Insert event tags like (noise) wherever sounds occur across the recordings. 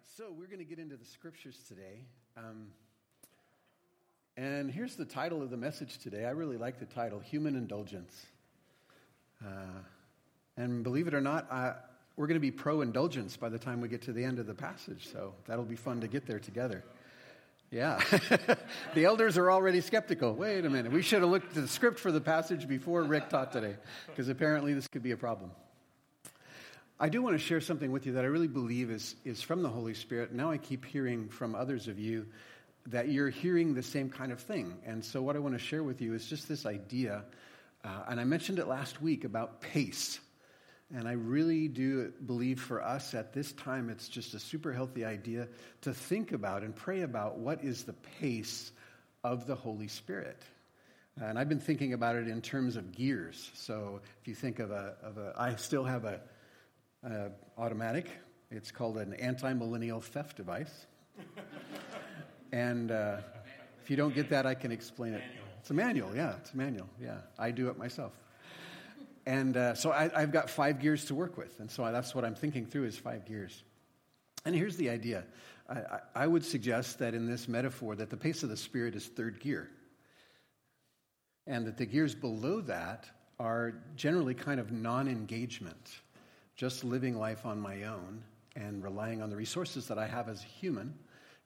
right, so we're going to get into the scriptures today. Um, and here's the title of the message today. I really like the title Human Indulgence. Uh, and believe it or not, I, we're going to be pro indulgence by the time we get to the end of the passage. So that'll be fun to get there together. Yeah. (laughs) the elders are already skeptical. Wait a minute. We should have looked at the script for the passage before Rick taught today, because apparently this could be a problem. I do want to share something with you that I really believe is, is from the Holy Spirit. Now I keep hearing from others of you that you're hearing the same kind of thing. And so, what I want to share with you is just this idea, uh, and I mentioned it last week about pace. And I really do believe for us at this time, it's just a super healthy idea to think about and pray about what is the pace of the Holy Spirit. And I've been thinking about it in terms of gears. So if you think of a, of a I still have a uh, automatic. It's called an anti millennial theft device. (laughs) and uh, if you don't get that, I can explain it. It's a manual, yeah, it's a manual, yeah. I do it myself. And uh, so I, have got five gears to work with. And so that's what I'm thinking through is five gears. And here's the idea I, I would suggest that in this metaphor, that the pace of the Spirit is third gear. And that the gears below that are generally kind of non engagement just living life on my own and relying on the resources that I have as a human,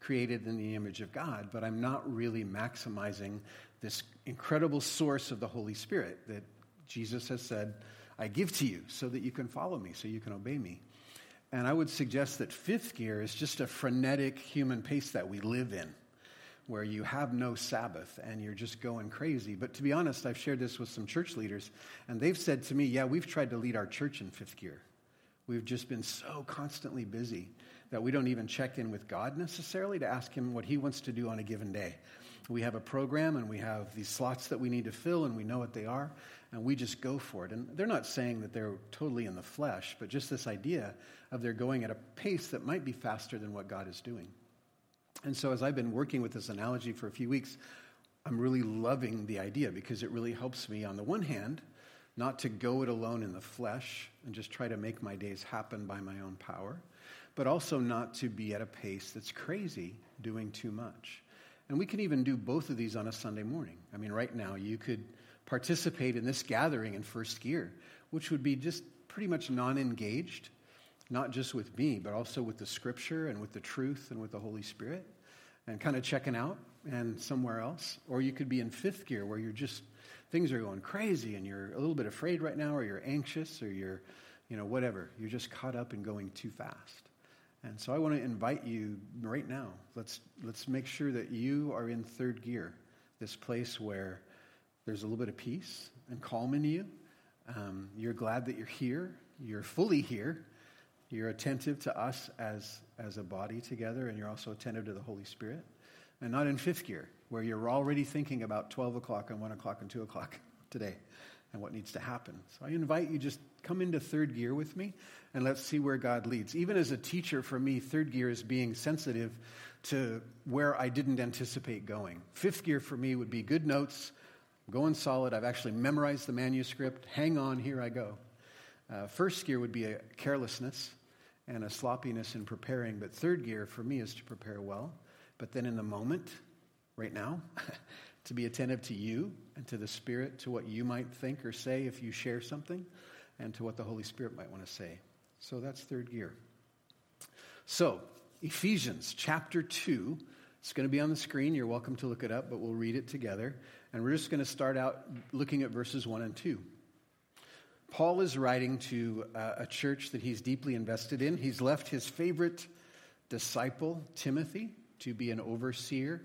created in the image of God, but I'm not really maximizing this incredible source of the Holy Spirit that Jesus has said, I give to you so that you can follow me, so you can obey me. And I would suggest that fifth gear is just a frenetic human pace that we live in, where you have no Sabbath and you're just going crazy. But to be honest, I've shared this with some church leaders, and they've said to me, Yeah, we've tried to lead our church in fifth gear. We've just been so constantly busy that we don't even check in with God necessarily to ask Him what He wants to do on a given day. We have a program and we have these slots that we need to fill and we know what they are and we just go for it. And they're not saying that they're totally in the flesh, but just this idea of they're going at a pace that might be faster than what God is doing. And so as I've been working with this analogy for a few weeks, I'm really loving the idea because it really helps me on the one hand not to go it alone in the flesh and just try to make my days happen by my own power, but also not to be at a pace that's crazy doing too much. And we can even do both of these on a Sunday morning. I mean, right now, you could participate in this gathering in first gear, which would be just pretty much non engaged, not just with me, but also with the scripture and with the truth and with the Holy Spirit, and kind of checking out and somewhere else. Or you could be in fifth gear where you're just things are going crazy and you're a little bit afraid right now, or you're anxious, or you're, you know, whatever. You're just caught up in going too fast. And so I want to invite you right now. Let's, let's make sure that you are in third gear, this place where there's a little bit of peace and calm in you. Um, you're glad that you're here. You're fully here. You're attentive to us as, as a body together, and you're also attentive to the Holy Spirit and not in fifth gear, where you're already thinking about 12 o'clock and 1 o'clock and 2 o'clock (laughs) today and what needs to happen. So I invite you just come into third gear with me and let's see where God leads. Even as a teacher, for me, third gear is being sensitive to where I didn't anticipate going. Fifth gear for me would be good notes, going solid. I've actually memorized the manuscript. Hang on, here I go. Uh, first gear would be a carelessness and a sloppiness in preparing, but third gear for me is to prepare well. But then in the moment, right now, (laughs) to be attentive to you and to the Spirit, to what you might think or say if you share something, and to what the Holy Spirit might want to say. So that's third gear. So, Ephesians chapter 2. It's going to be on the screen. You're welcome to look it up, but we'll read it together. And we're just going to start out looking at verses 1 and 2. Paul is writing to uh, a church that he's deeply invested in. He's left his favorite disciple, Timothy, to be an overseer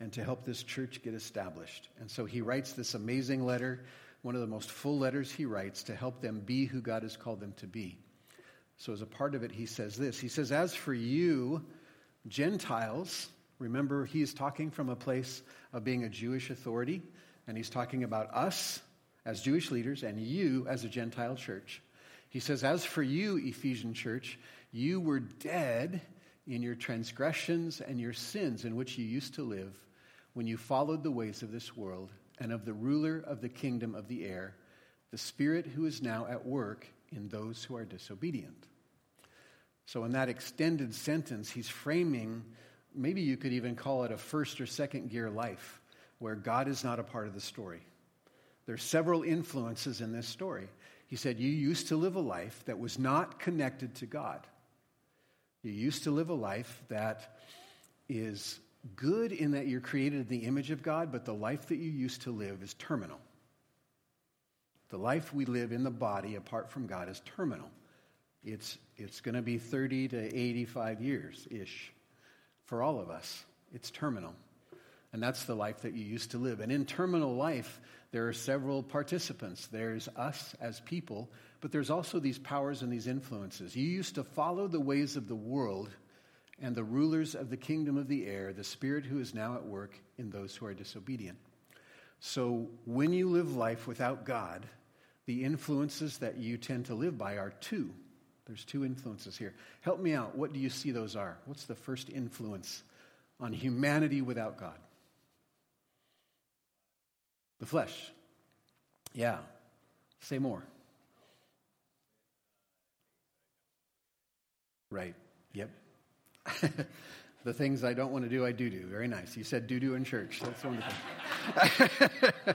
and to help this church get established. And so he writes this amazing letter, one of the most full letters he writes, to help them be who God has called them to be. So, as a part of it, he says this He says, As for you, Gentiles, remember, he's talking from a place of being a Jewish authority, and he's talking about us as Jewish leaders and you as a Gentile church. He says, As for you, Ephesian church, you were dead in your transgressions and your sins in which you used to live when you followed the ways of this world and of the ruler of the kingdom of the air, the Spirit who is now at work in those who are disobedient. So, in that extended sentence, he's framing maybe you could even call it a first or second gear life where God is not a part of the story. There are several influences in this story. He said, You used to live a life that was not connected to God. You used to live a life that is good in that you're created in the image of God, but the life that you used to live is terminal. The life we live in the body apart from God is terminal. It's, it's going to be 30 to 85 years ish for all of us. It's terminal. And that's the life that you used to live. And in terminal life, there are several participants. There's us as people, but there's also these powers and these influences. You used to follow the ways of the world and the rulers of the kingdom of the air, the spirit who is now at work in those who are disobedient. So when you live life without God, the influences that you tend to live by are two. There's two influences here. Help me out. What do you see those are? What's the first influence on humanity without God? The flesh. Yeah. Say more. Right. Yep. (laughs) the things I don't want to do, I do do. Very nice. You said do do in church. That's wonderful. (laughs)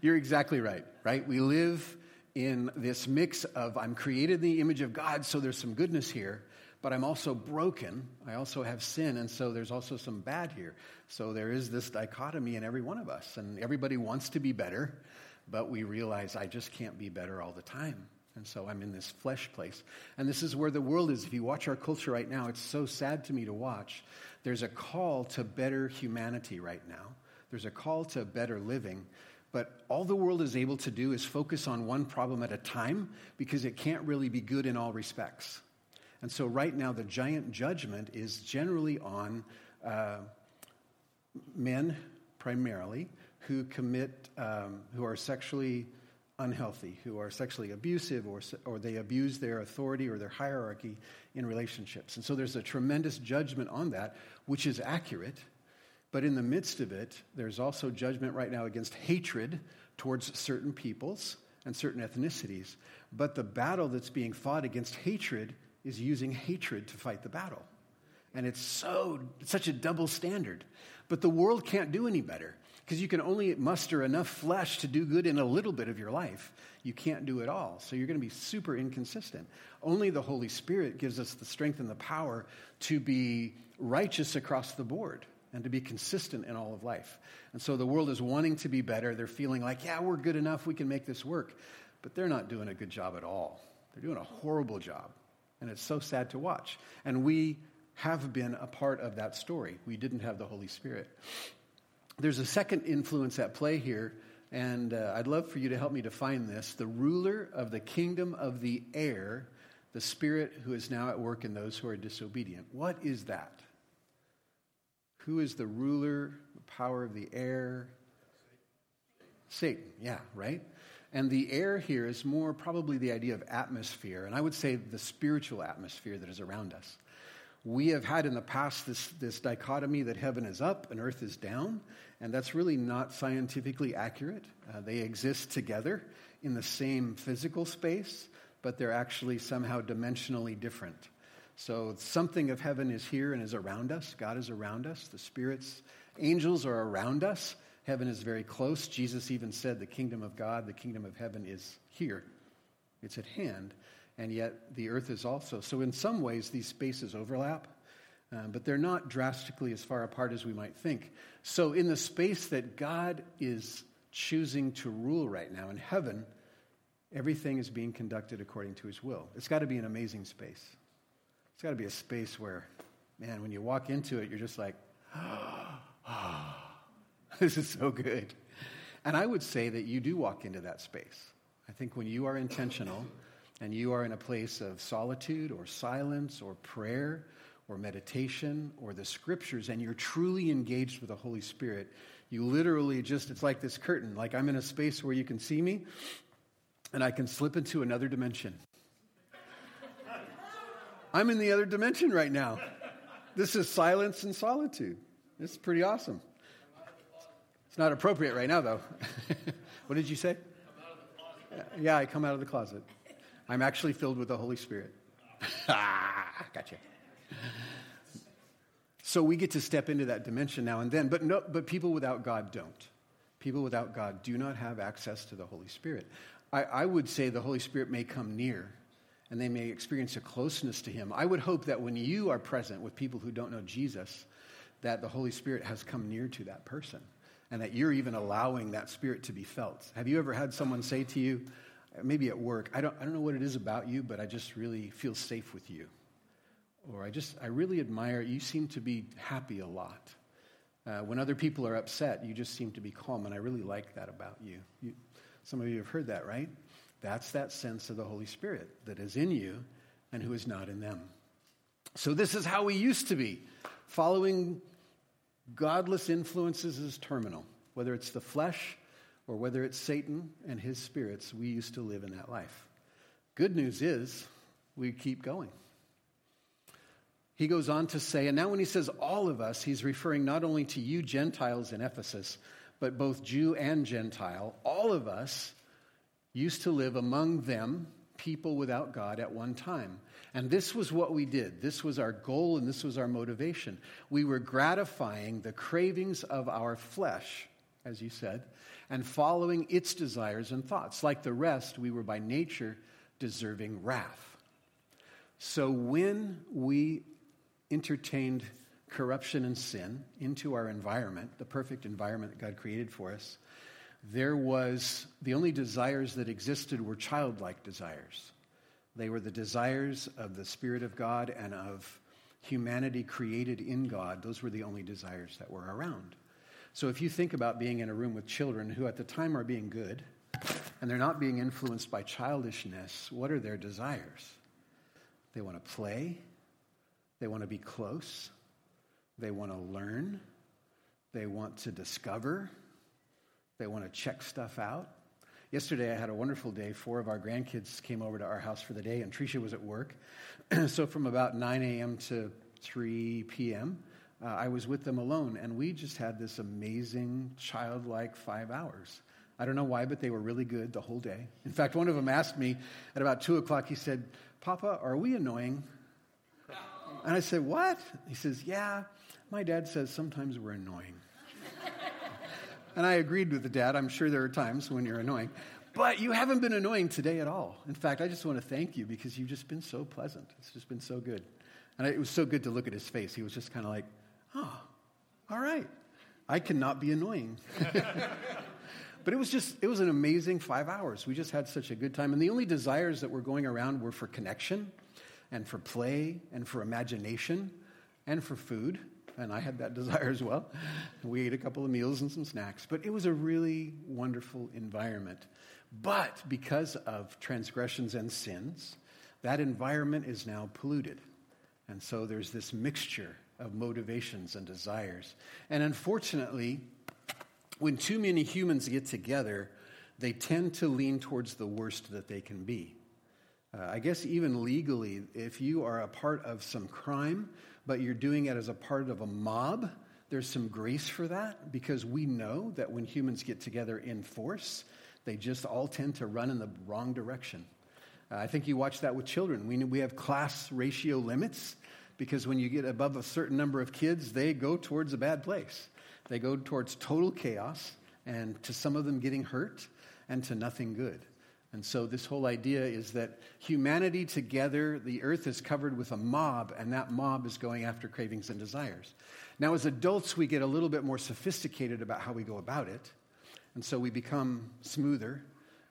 You're exactly right, right? We live in this mix of I'm created in the image of God, so there's some goodness here, but I'm also broken. I also have sin, and so there's also some bad here. So there is this dichotomy in every one of us, and everybody wants to be better, but we realize I just can't be better all the time. And so I'm in this flesh place. And this is where the world is. If you watch our culture right now, it's so sad to me to watch. There's a call to better humanity right now. There's a call to better living. But all the world is able to do is focus on one problem at a time because it can't really be good in all respects. And so, right now, the giant judgment is generally on uh, men primarily who commit, um, who are sexually unhealthy, who are sexually abusive, or, or they abuse their authority or their hierarchy in relationships. And so, there's a tremendous judgment on that, which is accurate. But in the midst of it, there's also judgment right now against hatred towards certain peoples and certain ethnicities. But the battle that's being fought against hatred is using hatred to fight the battle. And it's so it's such a double standard. But the world can't do any better because you can only muster enough flesh to do good in a little bit of your life. You can't do it all. So you're going to be super inconsistent. Only the Holy Spirit gives us the strength and the power to be righteous across the board and to be consistent in all of life. And so the world is wanting to be better. They're feeling like, yeah, we're good enough, we can make this work. But they're not doing a good job at all. They're doing a horrible job. And it's so sad to watch. And we have been a part of that story. We didn't have the Holy Spirit. There's a second influence at play here, and uh, I'd love for you to help me define this. The ruler of the kingdom of the air, the spirit who is now at work in those who are disobedient. What is that? Who is the ruler, the power of the air? Satan, yeah, right? And the air here is more probably the idea of atmosphere, and I would say the spiritual atmosphere that is around us. We have had in the past this, this dichotomy that heaven is up and earth is down, and that's really not scientifically accurate. Uh, they exist together in the same physical space, but they're actually somehow dimensionally different. So something of heaven is here and is around us. God is around us. The spirits, angels are around us. Heaven is very close. Jesus even said the kingdom of God, the kingdom of heaven is here. It's at hand. And yet the earth is also. So in some ways, these spaces overlap. Um, but they're not drastically as far apart as we might think. So, in the space that God is choosing to rule right now in heaven, everything is being conducted according to his will. It's got to be an amazing space. It's got to be a space where, man, when you walk into it, you're just like, oh, (gasps) this is so good. And I would say that you do walk into that space. I think when you are intentional and you are in a place of solitude or silence or prayer or meditation or the scriptures and you're truly engaged with the Holy Spirit, you literally just, it's like this curtain. Like I'm in a space where you can see me and I can slip into another dimension. I'm in the other dimension right now. This is silence and solitude. It's pretty awesome. It's not appropriate right now, though. (laughs) what did you say? Yeah, I come out of the closet. I'm actually filled with the Holy Spirit. (laughs) Ah, gotcha. So we get to step into that dimension now and then, but, no, but people without God don't. People without God do not have access to the Holy Spirit. I, I would say the Holy Spirit may come near and they may experience a closeness to Him. I would hope that when you are present with people who don't know Jesus, that the Holy Spirit has come near to that person and that you're even allowing that spirit to be felt. Have you ever had someone say to you, maybe at work, I don't, I don't know what it is about you, but I just really feel safe with you? Or I just, I really admire, you seem to be happy a lot. Uh, when other people are upset, you just seem to be calm, and I really like that about you. you. Some of you have heard that, right? That's that sense of the Holy Spirit that is in you and who is not in them. So, this is how we used to be. Following godless influences is terminal. Whether it's the flesh or whether it's Satan and his spirits, we used to live in that life. Good news is we keep going. He goes on to say, and now when he says all of us, he's referring not only to you Gentiles in Ephesus, but both Jew and Gentile. All of us used to live among them, people without God, at one time. And this was what we did. This was our goal and this was our motivation. We were gratifying the cravings of our flesh, as you said, and following its desires and thoughts. Like the rest, we were by nature deserving wrath. So when we entertained corruption and sin into our environment, the perfect environment that God created for us, there was the only desires that existed were childlike desires. They were the desires of the Spirit of God and of humanity created in God. Those were the only desires that were around. So if you think about being in a room with children who at the time are being good and they're not being influenced by childishness, what are their desires? They want to play, they want to be close, they want to learn, they want to discover, they want to check stuff out. Yesterday, I had a wonderful day. Four of our grandkids came over to our house for the day, and Tricia was at work. (clears throat) so, from about 9 a.m. to 3 p.m., uh, I was with them alone, and we just had this amazing, childlike five hours. I don't know why, but they were really good the whole day. In fact, one of them asked me at about 2 o'clock, he said, Papa, are we annoying? And I said, What? He says, Yeah, my dad says sometimes we're annoying. (laughs) and I agreed with the dad. I'm sure there are times when you're annoying. But you haven't been annoying today at all. In fact, I just want to thank you because you've just been so pleasant. It's just been so good. And it was so good to look at his face. He was just kind of like, oh, all right. I cannot be annoying. (laughs) but it was just, it was an amazing five hours. We just had such a good time. And the only desires that were going around were for connection and for play and for imagination and for food. And I had that (laughs) desire as well. We ate a couple of meals and some snacks, but it was a really wonderful environment. But because of transgressions and sins, that environment is now polluted. And so there's this mixture of motivations and desires. And unfortunately, when too many humans get together, they tend to lean towards the worst that they can be. Uh, I guess even legally, if you are a part of some crime, but you're doing it as a part of a mob, there's some grace for that because we know that when humans get together in force, they just all tend to run in the wrong direction. Uh, I think you watch that with children. We, we have class ratio limits because when you get above a certain number of kids, they go towards a bad place. They go towards total chaos and to some of them getting hurt and to nothing good. And so, this whole idea is that humanity together, the earth is covered with a mob, and that mob is going after cravings and desires. Now, as adults, we get a little bit more sophisticated about how we go about it. And so, we become smoother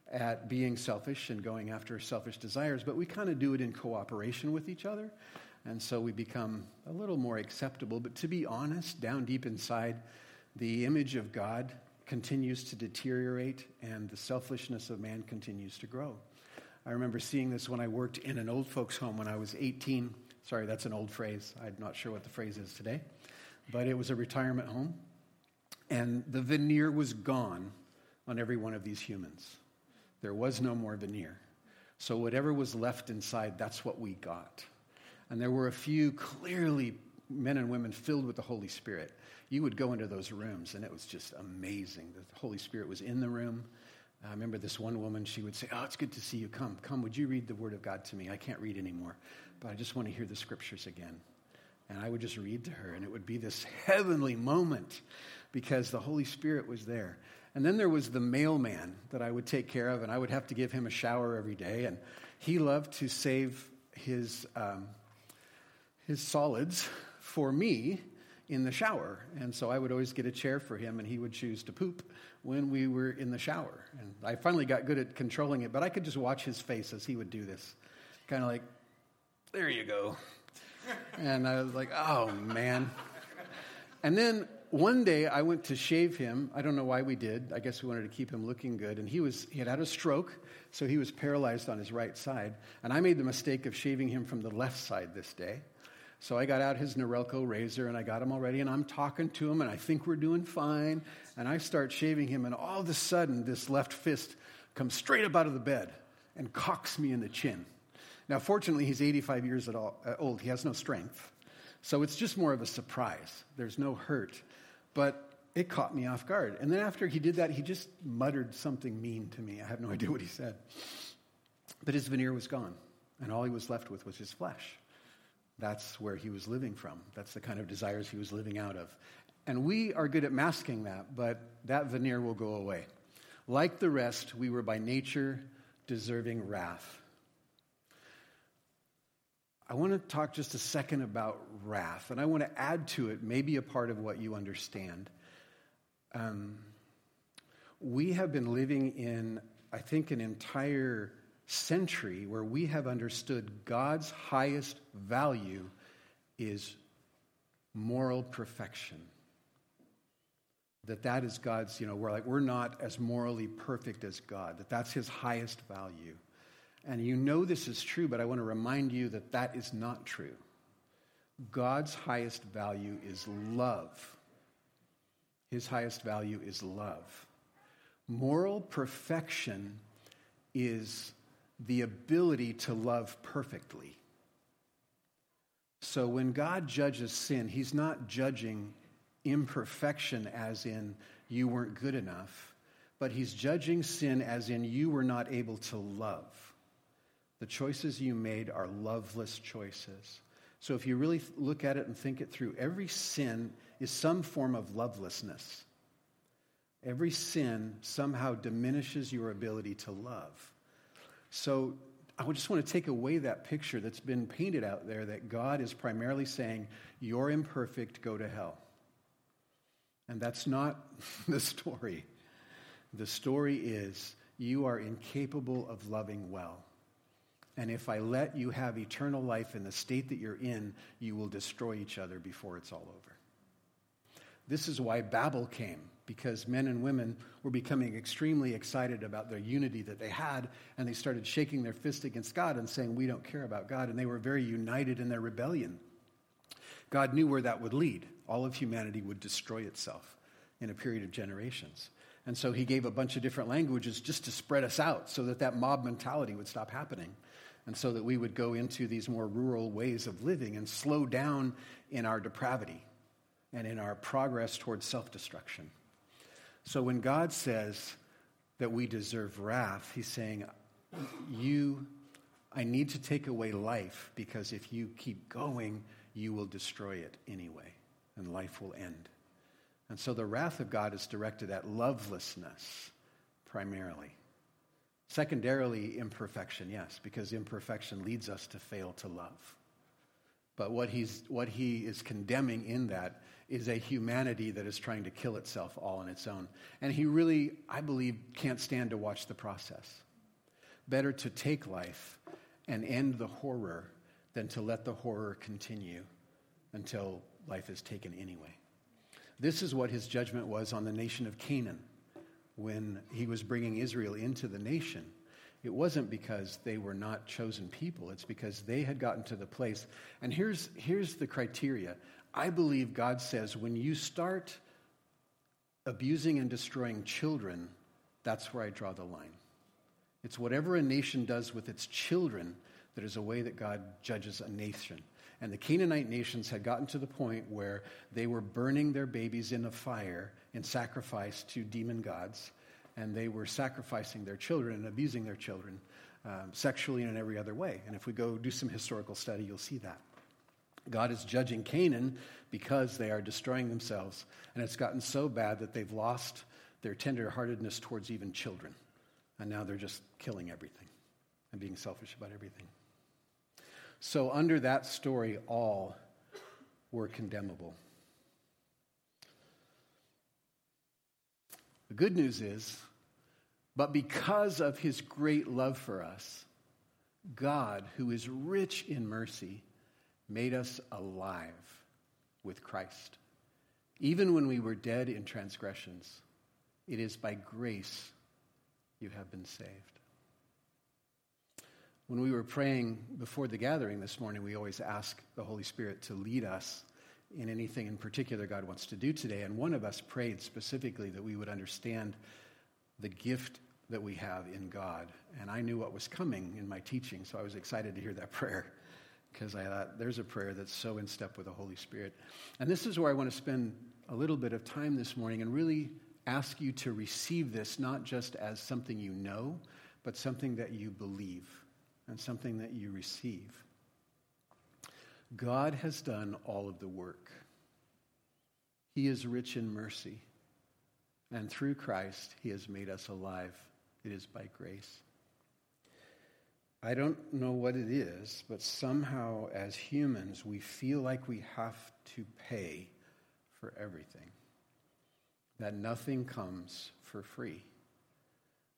at being selfish and going after selfish desires, but we kind of do it in cooperation with each other. And so, we become a little more acceptable. But to be honest, down deep inside, the image of God continues to deteriorate and the selfishness of man continues to grow. I remember seeing this when I worked in an old folks' home when I was 18. Sorry, that's an old phrase. I'm not sure what the phrase is today. But it was a retirement home. And the veneer was gone on every one of these humans. There was no more veneer. So whatever was left inside, that's what we got. And there were a few clearly men and women filled with the Holy Spirit you would go into those rooms and it was just amazing. The Holy Spirit was in the room. I remember this one woman, she would say, Oh, it's good to see you. Come, come, would you read the Word of God to me? I can't read anymore, but I just want to hear the scriptures again. And I would just read to her, and it would be this heavenly moment because the Holy Spirit was there. And then there was the mailman that I would take care of, and I would have to give him a shower every day. And he loved to save his, um, his solids for me in the shower. And so I would always get a chair for him, and he would choose to poop when we were in the shower. And I finally got good at controlling it, but I could just watch his face as he would do this. Kind of like, there you go. (laughs) And I was like, oh, man. And then one day I went to shave him. I don't know why we did. I guess we wanted to keep him looking good. And he was he had had a stroke, so he was paralyzed on his right side. And I made the mistake of shaving him from the left side this day. So I got out his Norelco razor and I got him all ready and I'm talking to him and I think we're doing fine. And I start shaving him and all of a sudden this left fist comes straight up out of the bed and cocks me in the chin. Now, fortunately, he's 85 years uh, old. He has no strength. So it's just more of a surprise. There's no hurt. But it caught me off guard. And then after he did that, he just muttered something mean to me. I have no (laughs) idea what he said. But his veneer was gone, and all he was left with was his flesh. That's where he was living from. That's the kind of desires he was living out of. And we are good at masking that, but that veneer will go away. Like the rest, we were by nature deserving wrath. I want to talk just a second about wrath, and I want to add to it maybe a part of what you understand. Um, we have been living in, I think, an entire century where we have understood God's highest value is moral perfection. That that is God's, you know, we're like, we're not as morally perfect as God, that that's his highest value. And you know this is true, but I want to remind you that that is not true. God's highest value is love. His highest value is love. Moral perfection is the ability to love perfectly. So when God judges sin, he's not judging imperfection as in you weren't good enough, but he's judging sin as in you were not able to love. The choices you made are loveless choices. So if you really look at it and think it through, every sin is some form of lovelessness. Every sin somehow diminishes your ability to love. So I just want to take away that picture that's been painted out there that God is primarily saying, You're imperfect, go to hell. And that's not (laughs) the story. The story is, You are incapable of loving well. And if I let you have eternal life in the state that you're in, you will destroy each other before it's all over. This is why Babel came, because men and women were becoming extremely excited about their unity that they had, and they started shaking their fist against God and saying, We don't care about God. And they were very united in their rebellion. God knew where that would lead. All of humanity would destroy itself in a period of generations. And so he gave a bunch of different languages just to spread us out so that that mob mentality would stop happening and so that we would go into these more rural ways of living and slow down in our depravity and in our progress towards self destruction. So when God says that we deserve wrath, He's saying, You, I need to take away life because if you keep going, you will destroy it anyway, and life will end. And so the wrath of God is directed at lovelessness primarily. Secondarily, imperfection, yes, because imperfection leads us to fail to love. But what, he's, what he is condemning in that is a humanity that is trying to kill itself all on its own. And he really, I believe, can't stand to watch the process. Better to take life and end the horror than to let the horror continue until life is taken anyway. This is what his judgment was on the nation of Canaan when he was bringing Israel into the nation. It wasn't because they were not chosen people, it's because they had gotten to the place. And here's, here's the criteria I believe God says when you start abusing and destroying children, that's where I draw the line. It's whatever a nation does with its children that is a way that God judges a nation. And the Canaanite nations had gotten to the point where they were burning their babies in a fire in sacrifice to demon gods. and they were sacrificing their children and abusing their children um, sexually and in every other way. And if we go do some historical study, you'll see that. God is judging Canaan because they are destroying themselves, and it's gotten so bad that they've lost their tenderheartedness towards even children. And now they're just killing everything and being selfish about everything. So, under that story, all were condemnable. The good news is, but because of his great love for us, God, who is rich in mercy, made us alive with Christ. Even when we were dead in transgressions, it is by grace you have been saved. When we were praying before the gathering this morning, we always ask the Holy Spirit to lead us in anything in particular God wants to do today. And one of us prayed specifically that we would understand the gift that we have in God. And I knew what was coming in my teaching, so I was excited to hear that (laughs) prayer because I thought there's a prayer that's so in step with the Holy Spirit. And this is where I want to spend a little bit of time this morning and really ask you to receive this not just as something you know, but something that you believe and something that you receive. God has done all of the work. He is rich in mercy. And through Christ, He has made us alive. It is by grace. I don't know what it is, but somehow as humans, we feel like we have to pay for everything, that nothing comes for free.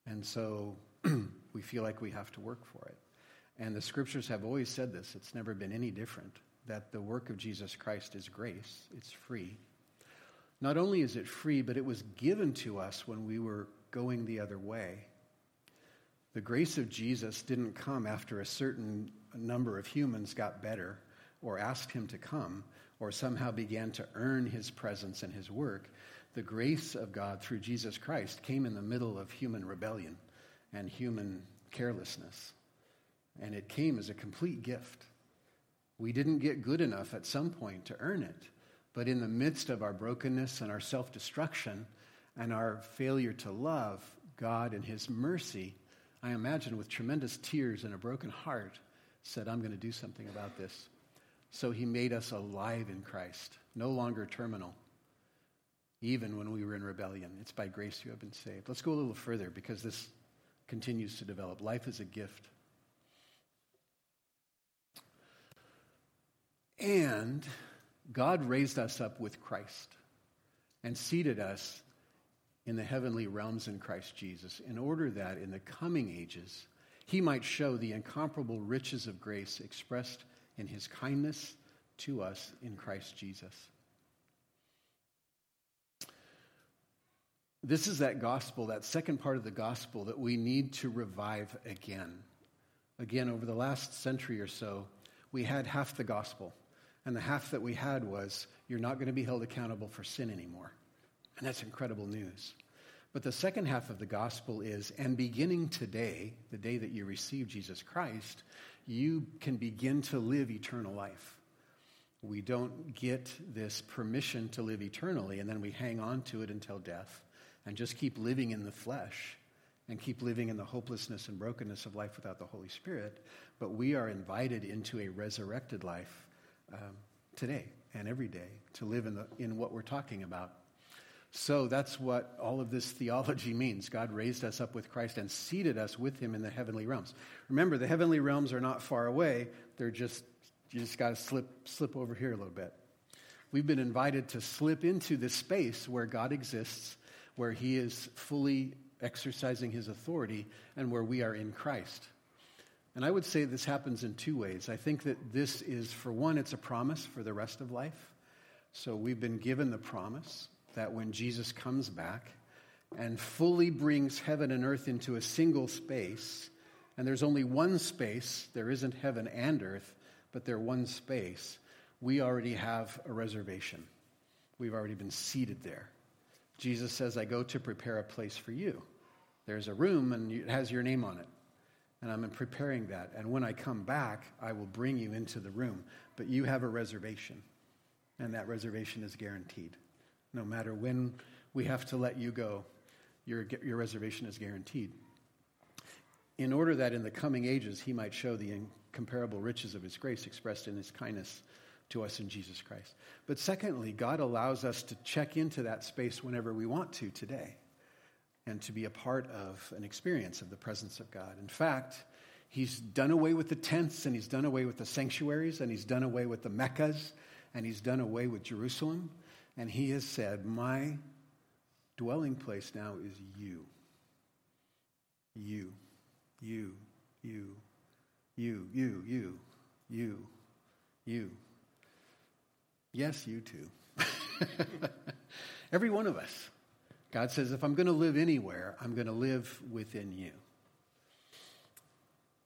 And so (clears throat) we feel like we have to work for it. And the scriptures have always said this, it's never been any different, that the work of Jesus Christ is grace, it's free. Not only is it free, but it was given to us when we were going the other way. The grace of Jesus didn't come after a certain number of humans got better or asked him to come or somehow began to earn his presence and his work. The grace of God through Jesus Christ came in the middle of human rebellion and human carelessness. And it came as a complete gift. We didn't get good enough at some point to earn it. But in the midst of our brokenness and our self destruction and our failure to love, God in His mercy I imagine with tremendous tears and a broken heart, said, I'm going to do something about this. So he made us alive in Christ, no longer terminal, even when we were in rebellion. It's by grace you have been saved. Let's go a little further because this continues to develop. Life is a gift. And God raised us up with Christ and seated us in the heavenly realms in Christ Jesus, in order that in the coming ages he might show the incomparable riches of grace expressed in his kindness to us in Christ Jesus. This is that gospel, that second part of the gospel that we need to revive again. Again, over the last century or so, we had half the gospel. And the half that we had was, you're not going to be held accountable for sin anymore. And that's incredible news. But the second half of the gospel is, and beginning today, the day that you receive Jesus Christ, you can begin to live eternal life. We don't get this permission to live eternally, and then we hang on to it until death and just keep living in the flesh and keep living in the hopelessness and brokenness of life without the Holy Spirit. But we are invited into a resurrected life um, today and every day to live in, the, in what we're talking about so that's what all of this theology (laughs) means. God raised us up with Christ and seated us with him in the heavenly realms. Remember, the heavenly realms are not far away. They're just, you just got to slip, slip over here a little bit. We've been invited to slip into this space where God exists, where he is fully exercising his authority, and where we are in Christ. And I would say this happens in two ways. I think that this is, for one, it's a promise for the rest of life. So we've been given the promise that when Jesus comes back and fully brings heaven and earth into a single space, and there's only one space, there isn't heaven and earth, but they're one space, we already have a reservation. We've already been seated there. Jesus says, I go to prepare a place for you. There's a room and it has your name on it. And I'm preparing that. And when I come back, I will bring you into the room. But you have a reservation, and that reservation is guaranteed no matter when we have to let you go. your, your reservation is guaranteed. In order that in the coming ages he might show the incomparable riches of his grace expressed in his kindness to us in Jesus Christ. But secondly, God allows us to check into that space whenever we want to today and to be a part of an experience of the presence of God. In fact, He's done away with the tents and He's done away with the sanctuaries and He's done away with the Meccas and He's done away with Jerusalem. And He has said, My dwelling place now is you. You, you, you, you, you, you, you, you. Yes, you too. (laughs) Every one of us. God says, if I'm going to live anywhere, I'm going to live within you.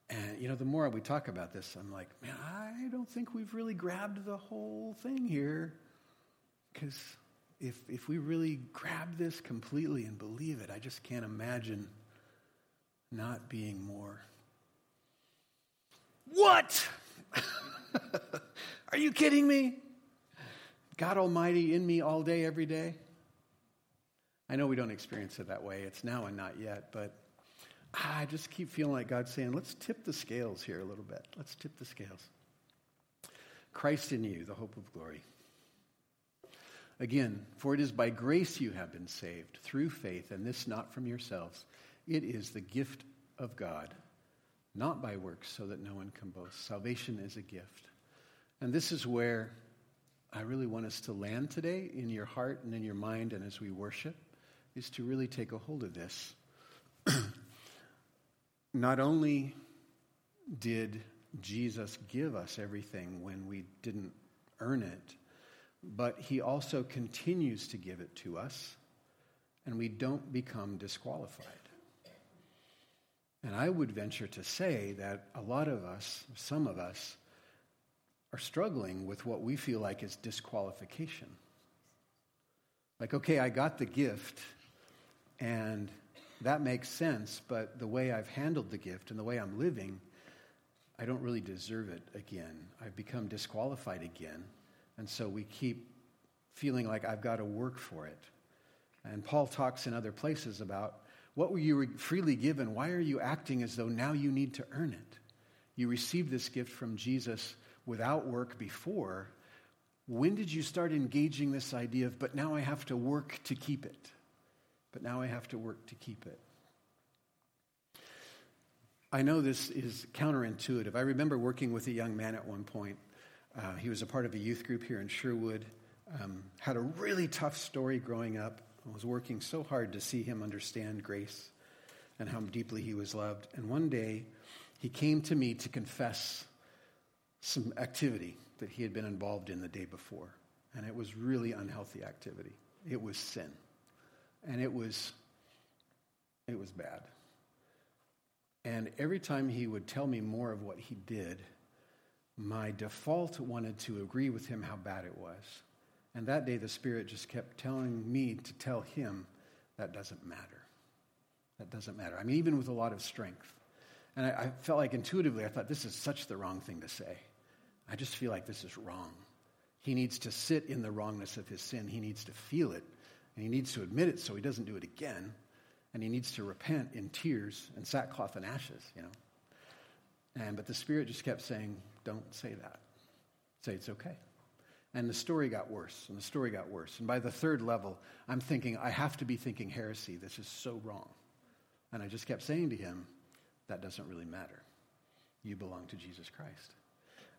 And, you know, the more we talk about this, I'm like, man, I don't think we've really grabbed the whole thing here. Because if, if we really grab this completely and believe it, I just can't imagine not being more. What? (laughs) Are you kidding me? God Almighty in me all day, every day? I know we don't experience it that way. It's now and not yet, but I just keep feeling like God's saying, let's tip the scales here a little bit. Let's tip the scales. Christ in you, the hope of glory. Again, for it is by grace you have been saved, through faith, and this not from yourselves. It is the gift of God, not by works, so that no one can boast. Salvation is a gift. And this is where I really want us to land today in your heart and in your mind and as we worship, is to really take a hold of this. (clears throat) Not only did Jesus give us everything when we didn't earn it, but he also continues to give it to us, and we don't become disqualified. And I would venture to say that a lot of us, some of us, are struggling with what we feel like is disqualification. Like, okay, I got the gift, and that makes sense, but the way I've handled the gift and the way I'm living, I don't really deserve it again. I've become disqualified again. And so we keep feeling like I've got to work for it. And Paul talks in other places about what were you freely given? Why are you acting as though now you need to earn it? You received this gift from Jesus without work before, when did you start engaging this idea of, but now I have to work to keep it? But now I have to work to keep it. I know this is counterintuitive. I remember working with a young man at one point. Uh, he was a part of a youth group here in Sherwood, um, had a really tough story growing up. I was working so hard to see him understand grace and how deeply he was loved. And one day, he came to me to confess some activity that he had been involved in the day before. And it was really unhealthy activity. It was sin. And it was it was bad. And every time he would tell me more of what he did, my default wanted to agree with him how bad it was. And that day the Spirit just kept telling me to tell him that doesn't matter. That doesn't matter. I mean, even with a lot of strength. And I, I felt like intuitively, I thought, this is such the wrong thing to say. I just feel like this is wrong. He needs to sit in the wrongness of his sin. He needs to feel it, and he needs to admit it so he doesn't do it again. And he needs to repent in tears and sackcloth and ashes, you know. And but the Spirit just kept saying, Don't say that. Say it's okay. And the story got worse, and the story got worse. And by the third level, I'm thinking, I have to be thinking heresy. This is so wrong. And I just kept saying to him, That doesn't really matter. You belong to Jesus Christ.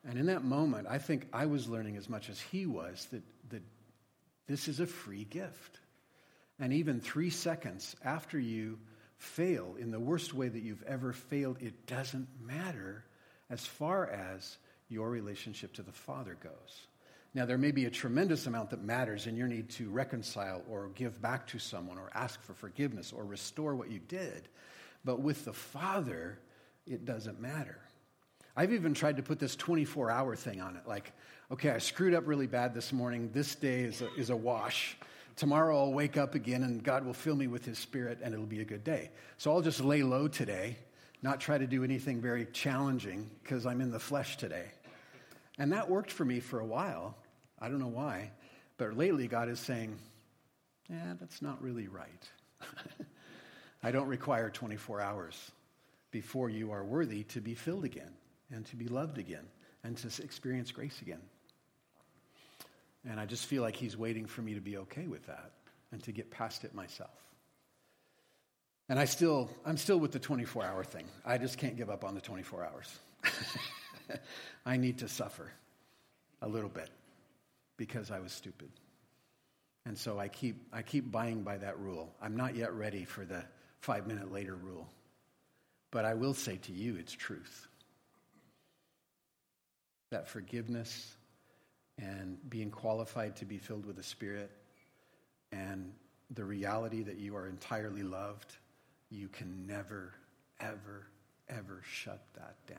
And in that moment, I think I was learning as much as he was that, that this is a free gift. And even three seconds after you fail in the worst way that you've ever failed, it doesn't matter as far as your relationship to the Father goes. Now, there may be a tremendous amount that matters in your need to reconcile or give back to someone or ask for forgiveness or restore what you did. But with the Father, it doesn't matter. I've even tried to put this 24 hour thing on it. Like, okay, I screwed up really bad this morning. This day is a, is a wash. Tomorrow I'll wake up again and God will fill me with His Spirit and it'll be a good day. So I'll just lay low today, not try to do anything very challenging because I'm in the flesh today. And that worked for me for a while. I don't know why. But lately God is saying, yeah, that's not really right. (laughs) I don't require 24 hours before you are worthy to be filled again and to be loved again and to experience grace again. And I just feel like he's waiting for me to be okay with that and to get past it myself. And I still, I'm still with the 24 hour thing. I just can't give up on the 24 hours. (laughs) I need to suffer a little bit because I was stupid. And so I keep, I keep buying by that rule. I'm not yet ready for the five minute later rule. But I will say to you, it's truth. That forgiveness and being qualified to be filled with the Spirit and the reality that you are entirely loved, you can never, ever, ever shut that down.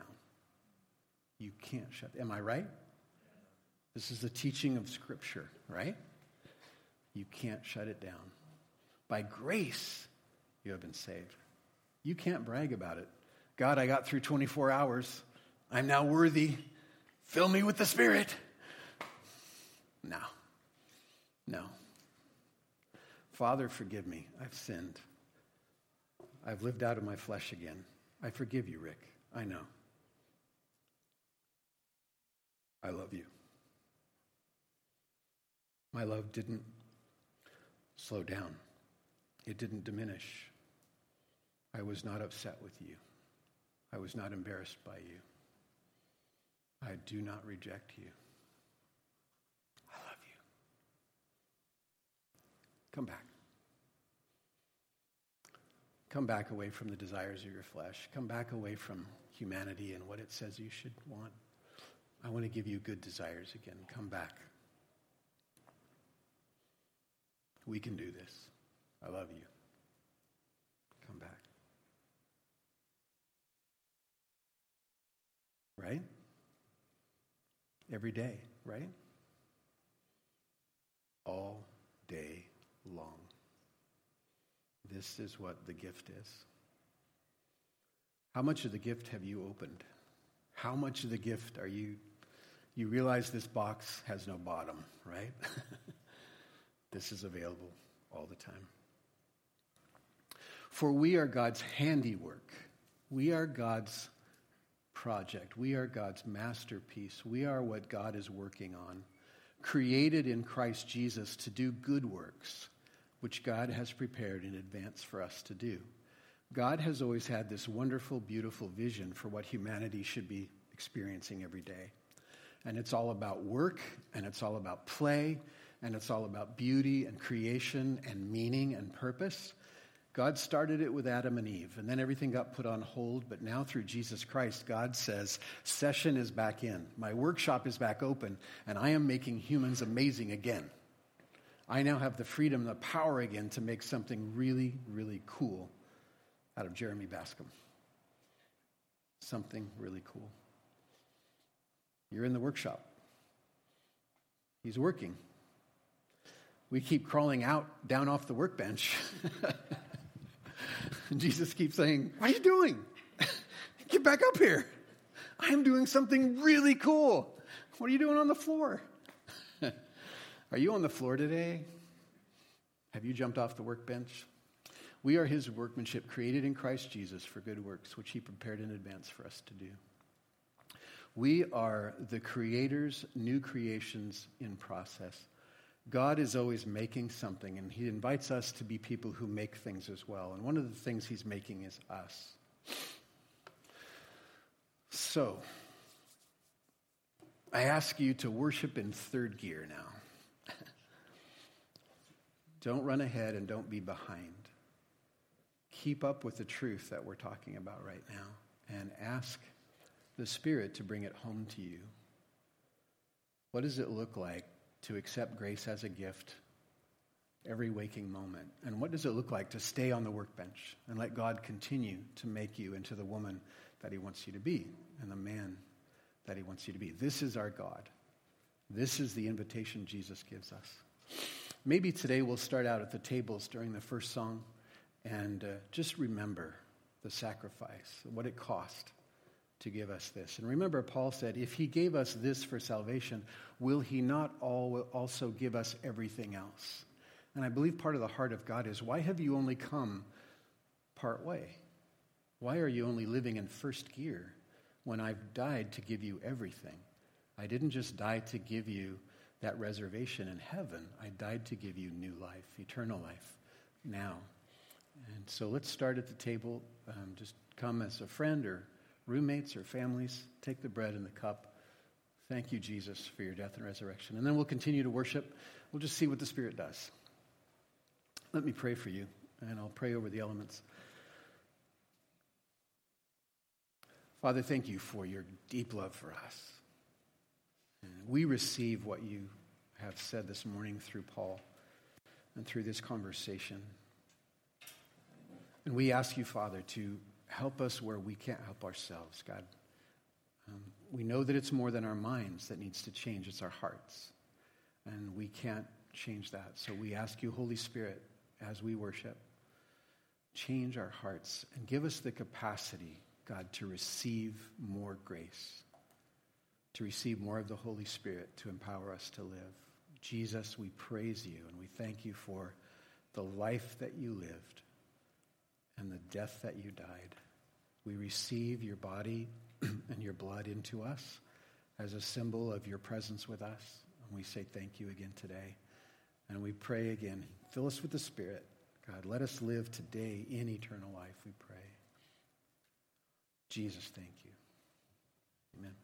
You can't shut. Am I right? This is the teaching of Scripture, right? You can't shut it down. By grace, you have been saved. You can't brag about it. God, I got through 24 hours. I'm now worthy. Fill me with the Spirit. No. No. Father, forgive me. I've sinned. I've lived out of my flesh again. I forgive you, Rick. I know. I love you. My love didn't slow down, it didn't diminish. I was not upset with you. I was not embarrassed by you. I do not reject you. I love you. Come back. Come back away from the desires of your flesh. Come back away from humanity and what it says you should want. I want to give you good desires again. Come back. We can do this. I love you. Come back. Right? Every day, right? All day long. This is what the gift is. How much of the gift have you opened? How much of the gift are you you realize this box has no bottom, right? (laughs) this is available all the time. For we are God's handiwork. We are God's project. We are God's masterpiece. We are what God is working on, created in Christ Jesus to do good works, which God has prepared in advance for us to do. God has always had this wonderful, beautiful vision for what humanity should be experiencing every day. And it's all about work, and it's all about play, and it's all about beauty and creation and meaning and purpose. God started it with Adam and Eve, and then everything got put on hold. But now, through Jesus Christ, God says, Session is back in. My workshop is back open, and I am making humans amazing again. I now have the freedom, the power again to make something really, really cool out of Jeremy Bascom. Something really cool. You're in the workshop. He's working. We keep crawling out, down off the workbench. and (laughs) Jesus keeps saying, What are you doing? Get back up here. I'm doing something really cool. What are you doing on the floor? Are you on the floor today? Have you jumped off the workbench? We are his workmanship, created in Christ Jesus for good works, which he prepared in advance for us to do. We are the Creator's new creations in process. God is always making something, and He invites us to be people who make things as well. And one of the things He's making is us. So, I ask you to worship in third gear now. Don't run ahead and don't be behind. Keep up with the truth that we're talking about right now and ask the Spirit to bring it home to you. What does it look like to accept grace as a gift every waking moment? And what does it look like to stay on the workbench and let God continue to make you into the woman that He wants you to be and the man that He wants you to be? This is our God. This is the invitation Jesus gives us. Maybe today we'll start out at the tables during the first song and uh, just remember the sacrifice, what it cost to give us this. And remember, Paul said, if he gave us this for salvation, will he not also give us everything else? And I believe part of the heart of God is, why have you only come part way? Why are you only living in first gear when I've died to give you everything? I didn't just die to give you that reservation in heaven. I died to give you new life, eternal life, now. And so let's start at the table. Um, just come as a friend or roommates or families. Take the bread and the cup. Thank you, Jesus, for your death and resurrection. And then we'll continue to worship. We'll just see what the Spirit does. Let me pray for you, and I'll pray over the elements. Father, thank you for your deep love for us. We receive what you have said this morning through Paul and through this conversation. And we ask you, Father, to help us where we can't help ourselves, God. Um, we know that it's more than our minds that needs to change, it's our hearts. And we can't change that. So we ask you, Holy Spirit, as we worship, change our hearts and give us the capacity, God, to receive more grace, to receive more of the Holy Spirit to empower us to live. Jesus, we praise you and we thank you for the life that you lived and the death that you died. We receive your body (clears throat) and your blood into us as a symbol of your presence with us. And we say thank you again today. And we pray again, fill us with the Spirit. God, let us live today in eternal life, we pray. Jesus, thank you. Amen.